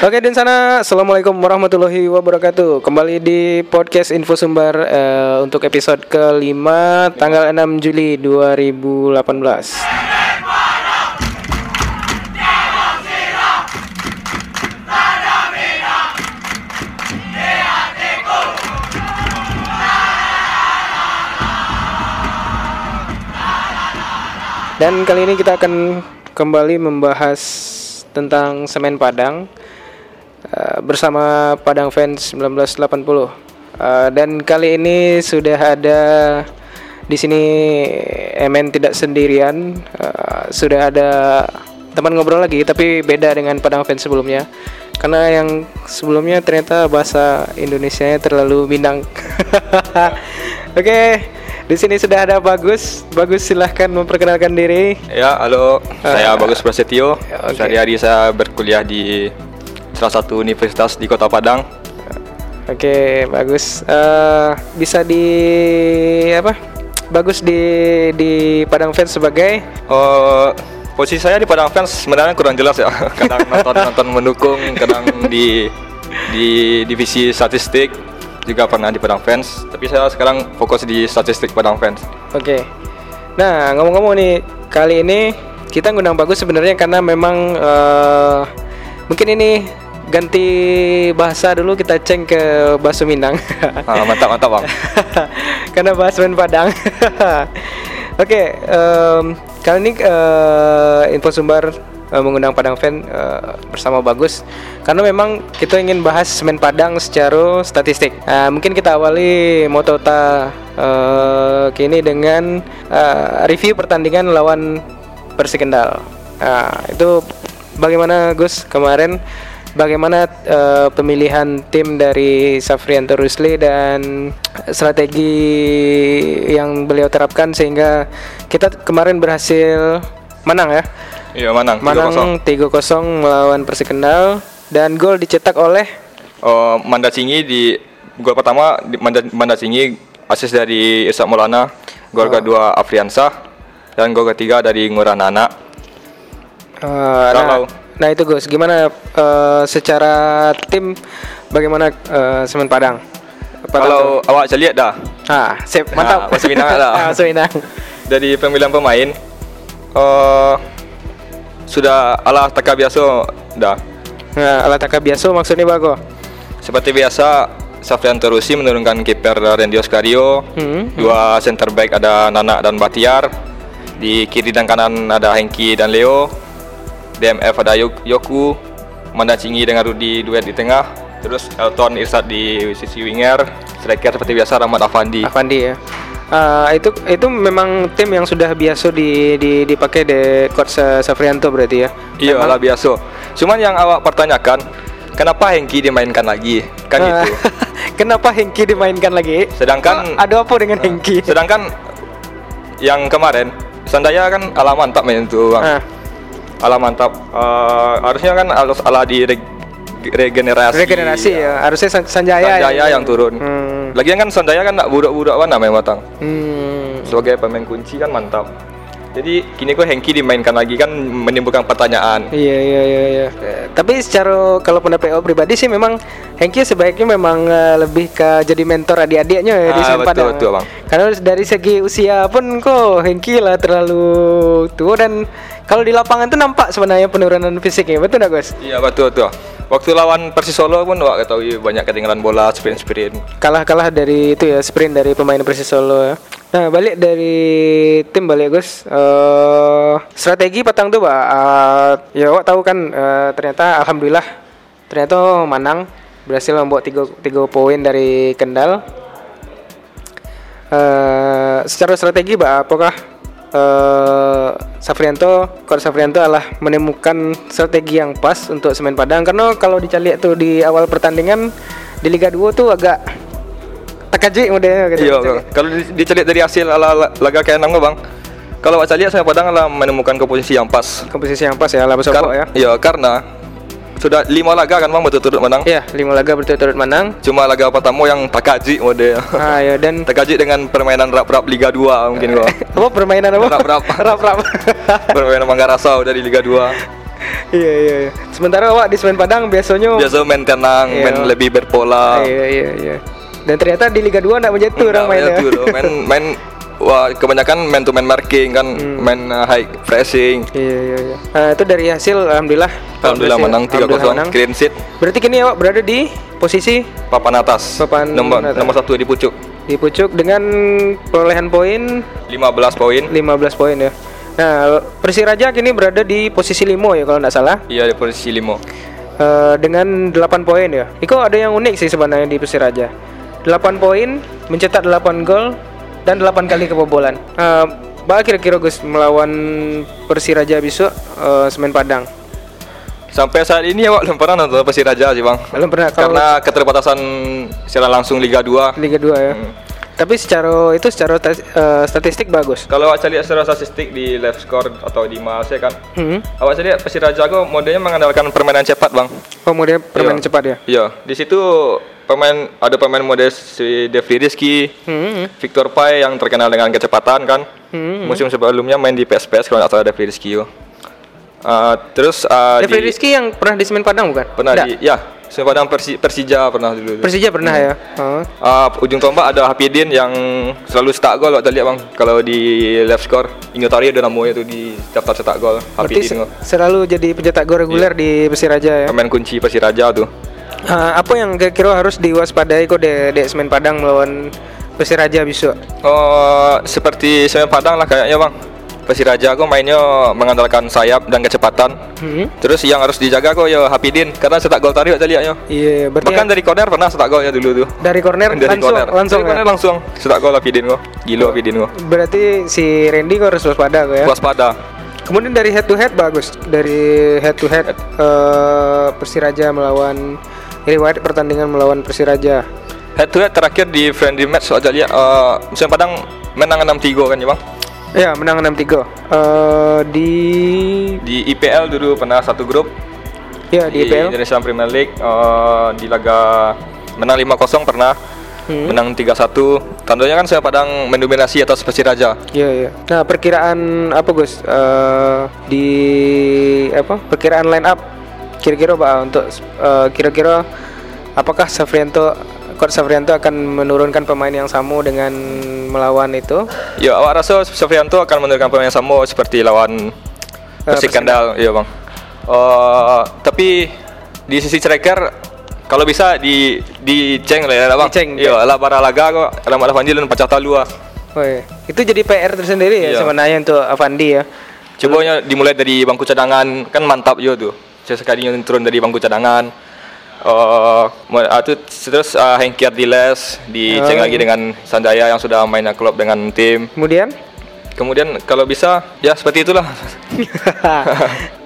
Oke di sana, assalamualaikum warahmatullahi wabarakatuh. Kembali di podcast Info Sumber eh, untuk episode kelima tanggal 6 Juli 2018. Dan kali ini kita akan kembali membahas tentang semen Padang eh, bersama Padang Fans 1980. Eh, dan kali ini sudah ada di sini Emen tidak sendirian, Eh, sudah ada teman ngobrol lagi tapi beda dengan Padang Fans sebelumnya. Karena yang sebelumnya ternyata bahasa Indonesianya terlalu Minang. Oke, di sini sudah ada Bagus. Bagus silahkan memperkenalkan diri. Ya, halo. Saya Bagus Prasetyo. oke. Sehari-hari saya berkuliah di salah satu universitas di Kota Padang. Oke, bagus. Eh, bisa di apa? Bagus di di Padang Fans sebagai Oh, posisi saya di Padang Fans sebenarnya kurang jelas ya. Kadang nonton-nonton mendukung, kadang di di divisi statistik juga pernah di Padang Fans. Tapi saya sekarang fokus di statistik Padang Fans. Oke. Nah, ngomong-ngomong nih, kali ini kita ngundang Bagus sebenarnya karena memang eh, mungkin ini ganti bahasa dulu kita ceng ke bahasa Minang. Ah, mantap mantap bang. karena bahas main Padang. Oke, em, kali ini eh, info sumber eh, mengundang Padang fan eh, bersama Bagus karena memang kita ingin bahas semen Padang secara statistik. Nah, mungkin kita awali Motota eh, kini dengan eh, review pertandingan lawan Persikendal. Nah, itu bagaimana Gus kemarin? Bagaimana eh, pemilihan tim dari Safrianto Rusli dan strategi yang beliau terapkan sehingga kita kemarin berhasil menang ya. Iya Manang. 3-0. Menang 3-0 melawan Persikendal dan gol dicetak oleh Oh, Manda Singi di gol pertama di Manda, Manda Singi asis dari Isak Maulana, gol kedua Afriansah dan gol ketiga dari Nguranana. eh, nah, Kalau- nah itu Gus, gimana eh, secara tim bagaimana eh, Semen Padang? Apa Kalau awak bisa lihat dah ah, sip, mantap. Ah, masih Minang lah. Ah, masih Minang. dari pemilihan pemain eh sudah ala taka biasa dah. Nah, alat taka biasa maksudnya bago. Seperti biasa Safrian Terusi menurunkan kiper Randy Oscario, Hmm. dua center back ada Nana dan Batiar, di kiri dan kanan ada Hengki dan Leo, DMF ada Yok- Yoku, Manda Cingi dengan Rudi duet di tengah, terus Elton Irsad di sisi winger, striker seperti biasa Rahmat Afandi. Avandi ya. Ah, itu itu memang tim yang sudah biasa di, di dipakai di coach Sa- Safrianto berarti ya. Iya lah biasa. Cuman yang awak pertanyakan, kenapa Hengki dimainkan lagi? Kan Ah, gitu. Kenapa Hengki dimainkan lagi? Sedangkan- Ah, ada apa dengan Hengki? Sedangkan yang kemarin Sandaya kan ala mantap main itu bang. Ah, Ala mantap. Eh, harusnya kan harus ala di reg- regenerasi. regenerasi ya. Harusnya San- Sanjaya, Sanjaya yang turun. Hmm. Lagian kan Sandaya kan nak budak-budak mana main matang. Hmm. Sebagai pemain kunci kan mantap. Jadi kini kok Hengki dimainkan lagi kan menimbulkan pertanyaan. Iya iya iya iya. Tapi secara kalau pendapat PO pribadi sih memang Hengki sebaiknya memang eh, lebih ke jadi mentor adik-adiknya ya di Ah, Semen betul, Padang. betul, Bang. Karena dari segi usia pun kok Hengki lah terlalu tua dan kalau di lapangan tuh nampak sebenarnya penurunan fisiknya. Betul nggak Gus? Iya betul betul. Waktu lawan Persis Solo pun wak ketahui banyak ketinggalan bola sprint-sprint. Kalah-kalah dari itu ya sprint dari pemain Persis Solo ya. Nah balik dari tim balik Gus. eh strategi petang tuh pak. Eh, ya wak tahu kan eh, ternyata alhamdulillah ternyata menang berhasil membawa tiga, tiga poin dari Kendal. Eh secara strategi pak apakah eh Safrianto, Coach Safrianto adalah menemukan strategi yang pas untuk Semen Padang karena kalau dicari tuh di awal pertandingan di Liga 2 tuh agak takaji modelnya gitu. Iya, kalau di- dicari dari hasil ala ala- laga kayak enam bang. Kalau lihat saya Padang adalah menemukan komposisi yang pas. Komposisi yang pas ya, Kar- ya. Iya, karena sudah lima laga kan bang berturut-turut menang. Iya, lima laga berturut-turut menang. Cuma laga pertama yang takaji mode. Ah ya dan takaji dengan permainan rap-rap Liga 2 mungkin gua. apa permainan apa? Rap-rap. Rap-rap. permainan Rasau dari Liga 2. Iya iya. iya. Sementara awak di Semen Padang biasanya Biasa main tenang, Iya. main lebih berpola. Iya iya iya. Dan ternyata di Liga 2 enggak menjadi orang mainnya. ya main main wah kebanyakan man to man marking kan, Hmm. main uh, high pressing. Iya iya iya. Nah, itu dari hasil alhamdulillah. Alhamdulillah menang 3-0 Alhamdulillah menang. clean sheet Berarti kini awak berada di posisi papan atas. Papan nomor atas. nomor satu di pucuk. di pucuk dengan perolehan poin 15 poin. 15 poin ya. Nah, Persiraja kini berada di posisi 5 ya kalau nggak salah. Iya di posisi 5. Eh, dengan 8 poin ya. Iko ada yang unik sih sebenarnya di Persiraja. 8 poin, mencetak 8 gol dan 8 kali kebobolan. Eh, Bah kira-kira Gus melawan Persiraja besok eh, Semen Padang. Sampai saat ini awak belum pernah nonton Persiraja sih bang. Belum pernah kalau Karena keterbatasan secara langsung Liga 2 Liga 2 ya. Hmm. Tapi secara itu secara eh, statistik bagus. Kalau awak cari secara statistik di live score atau di Mase kan Hmm. Awak cari Persiraja kok modelnya mengandalkan permainan cepat bang Oh, model permainan Iya. cepat ya. Iya di situ pemain ada pemain model si Devli Rizky Hmm. Victor Pai yang terkenal dengan kecepatan kan Hmm. Musim sebelumnya main di PSPS kalau nggak salah Devli Rizky yo. Uh, terus uh, Devri di, Rizky yang pernah di Semen Padang bukan? pernah Nggak. di ya Semen Padang Persi, Persija pernah dulu. Persija pernah ya. Oh. Uh, ujung tombak ada Hapidin yang selalu cetak gol waktu lihat bang. Kalau di live score Ingotari ada namanya tuh di daftar cetak gol Hapidin se- selalu jadi pencetak gol reguler di Persiraja ya. Pemain kunci Persiraja tuh. Ah, apa yang kira-kira harus diwaspadai kok di, di Semen Padang melawan Persiraja besok? Oh seperti Semen Padang lah kayaknya bang. Persiraja kok mainnya mengandalkan sayap dan kecepatan. Hmm. Terus yang harus dijaga kok ya Hapidin karena cetak gol tadi waktu lihatnya. Iya, berarti Bahkan dari corner pernah cetak golnya dulu tuh. dari corner Dari langsung corner. langsung dari ya? corner langsung cetak gol Hapidin kok. Gila Hapidin kok. Berarti si Randy kok harus waspada kok ya. Waspada. Kemudian dari head to head bagus. Dari head to head eh, Persiraja melawan riwayat pertandingan melawan Persiraja. Head to head terakhir di friendly match aja lihat uh, musim Padang menang 6-3 kan ya bang Ya, menang 6-3. Eh di di IPL dulu pernah satu grup ya di IPL. Indonesia Premier League uh, di laga menang 5-0 pernah Hmm. menang 3-1 tandanya kan saya Padang mendominasi atas Persiraja Iya iya. Nah perkiraan apa Gus? Eh, di apa? Perkiraan line up kira-kira pak untuk eh, kira-kira apakah Safrianto Coach Safrianto akan menurunkan pemain yang sama dengan melawan itu? ya awak rasa Sofianto akan menurunkan pemain yang sama seperti lawan Persik Persik Kendal iya bang Uh, tapi di sisi striker kalau bisa di di ceng lah ya bang Diceng, iya lah bara laga kok Rahmat Afandi dan pecah talu ah. Oh, iya. Itu jadi PR tersendiri ya Iya. sebenarnya untuk Avandi ya. Cobanya dimulai dari bangku cadangan kan mantap juga tuh. Sesekali turun dari bangku cadangan. Uh, itu terus uh, Hengki Ardiles diceng Oh. lagi dengan Sandaya yang sudah main klub dengan tim. Kemudian? Kemudian kalau bisa ya seperti itulah.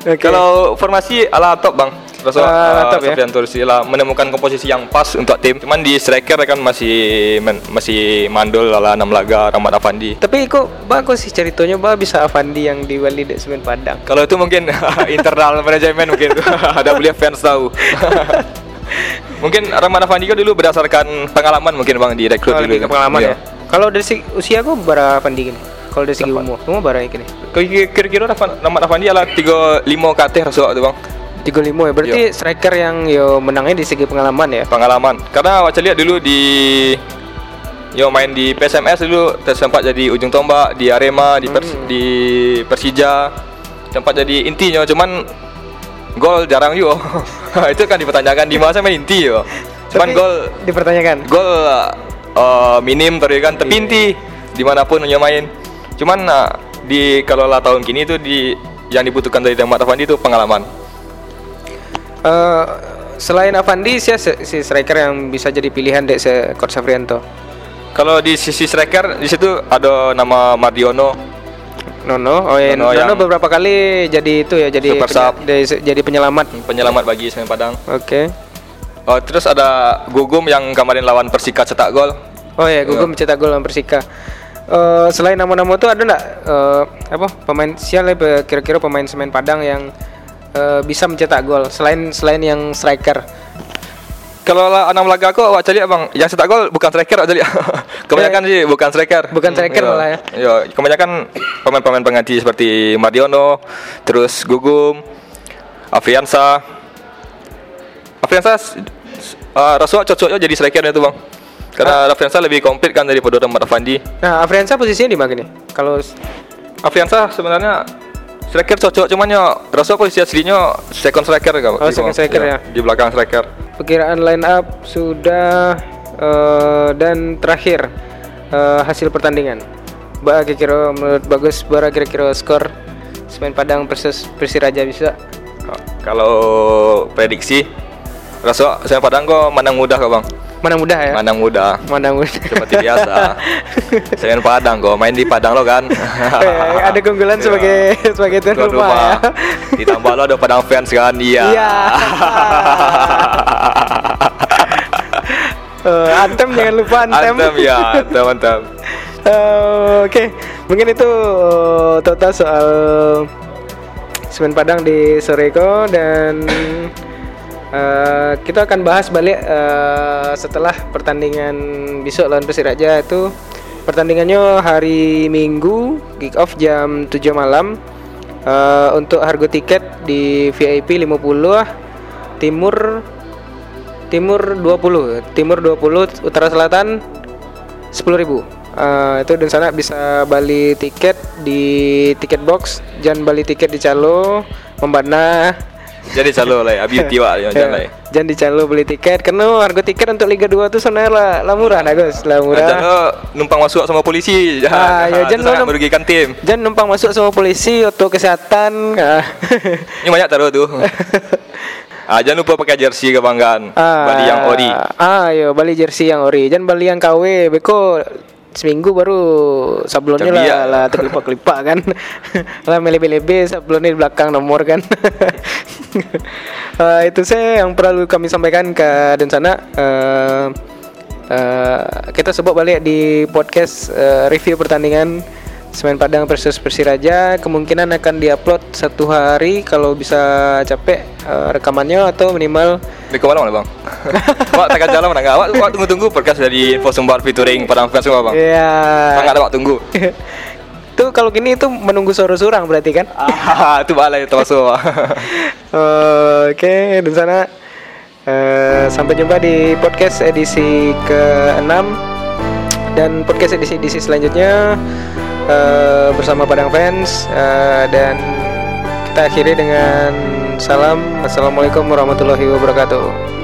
Oke. Kalau formasi ala top bang. Ala uh, top ya? Sofianto Rusila menemukan komposisi yang pas untuk tim. Cuman di striker kan masih men- masih mandul ala 6 laga Rahmat Afandi. Tapi kok bagus sih ceritanya bah bisa Avandi yang di Bali di Semen Padang. Kalau itu mungkin internal manajemen mungkin ada boleh fans tahu. mungkin Rahmat Afandi kan dulu berdasarkan pengalaman mungkin bang di rekrut Oh, dulu. ke pengalaman Iya. ya. Kalau dari segi usia kok berapa Avandi gini? Kalau dari segi umur, umur berapa gini? Kira- Kira-kira Rahmat Rahmat Afandi adalah 35 ke atas rasa tu bang 35 ya. Berarti striker yang yo menangnya di segi pengalaman ya. pengalaman. Karena awak lihat dulu di Yo main di PSMS dulu sempat jadi ujung tombak di Arema di Pers- Hmm. di Persija tempat jadi intinya cuman gol jarang juga itu kan dipertanyakan di masa main inti yo cuman Tapi gol dipertanyakan. gol uh, minim tadi kan tapi Iya. inti di mana pun dia main cuman uh, di kalau lah tahun kini itu di yang dibutuhkan dari Ahmad Afandi itu pengalaman Eh, selain Avandi siapa si, striker yang bisa jadi pilihan dek se Coach Safrianto? kalau di sisi striker di situ ada nama Mardiono Nono, oh ya, Nono Nono, beberapa kali jadi itu ya, jadi sub. jadi, penyelamat. penyelamat bagi Semen Padang Oke. Oh, terus ada Gugum yang kemarin lawan Persika cetak gol. Oh ya, Gugum mencetak gol lawan Persika. Eh, selain nama-nama itu ada nggak eh, apa pemain siapa kira-kira pemain semen Padang yang eh, bisa mencetak gol selain selain yang striker? Kalau lah enam laga aku awak cari bang, yang cetak gol bukan striker awak cari. kebanyakan sih bukan striker. Bukan striker Iya. malah ya. Iya, kebanyakan pemain-pemain pengganti seperti Mardiono, terus Gugum. Afriansa. Afriansa uh, Rasuah cocoknya jadi striker itu bang. Karena Afriansa lebih komplit kan daripada Rahmat Afandi. Nah, Afriansa posisinya di mana nih? Kalau Afriansa sebenarnya striker cocok cuman ya Rasuah posisi aslinya second striker kan. Oh, second striker ya. Di belakang striker. perkiraan line up sudah eh, dan terakhir eh, hasil pertandingan. Ba kira-kira menurut bagus bara kira-kira skor Semen Padang versus Persiraja bisa. Kalau prediksi Rasuah saya Padang kok menang mudah kok bang. Mana mudah ya? Menang mudah. Mana mudah. Seperti biasa. Saya Padang kok main di Padang lo kan. Eh, ada keunggulan Iya. sebagai sebagai tuan Tuan rumah, ya. Ditambah lo ada Padang fans kan? Iya. Iya. Eh, antem jangan lupa antem. Antem ya, antem antem. Eh, Oke, mungkin itu eh, total soal Semen Padang di Soreko dan eh, kita akan bahas balik eh, setelah pertandingan besok lawan Persiraja itu. Pertandingannya hari Minggu kick off jam 7 malam. Eh, untuk harga tiket di VIP 50 ah, timur timur 20 timur 20 utara selatan 10.000 ribu. Itu dan sana bisa beli tiket di tiket box. Jangan beli tiket di calo membana Jadi selalu lah, abi tiwa ya jangan lah. Ya, jangan di calo beli tiket karena harga tiket untuk Liga 2 tuh sebenarnya lah, lah murah nah guys lah murah Jangan lo numpang masuk sama polisi. Ah, ya, jangan merugikan tim. jangan numpang masuk sama polisi atau kesehatan ah. Ini banyak taruh tuh. ah, jangan lupa pakai jersey kebanggaan. Bali yang ori. Ah, yo bali jersey yang ori. Jangan bali yang KW. Beko seminggu baru sablonnya lah, lah terkelipak-kelipak kan. lah melebe-lebe sablonnya di belakang nomor kan. Eh, itu saya yang perlu kami sampaikan ke dan sana. Eh, eh, kita sebut balik di podcast eh, review pertandingan Semen Padang versus Persiraja kemungkinan akan diupload satu hari kalau bisa capek eh, rekamannya atau minimal Di ke mana bang? Wak tekan jalan mana enggak? Wak, wak tunggu-tunggu podcast dari Info Sumbar featuring Padang Fans semua bang. Iya. Bang ada wak tunggu. Tuh kalau gini itu menunggu suara surang berarti kan? ah, itu balai itu masuk. Oke, di sana eh, sampai jumpa di podcast edisi ke-6 dan podcast edisi-edisi selanjutnya eh, bersama Padang Fans eh, dan kita akhiri dengan salam Assalamualaikum warahmatullahi wabarakatuh.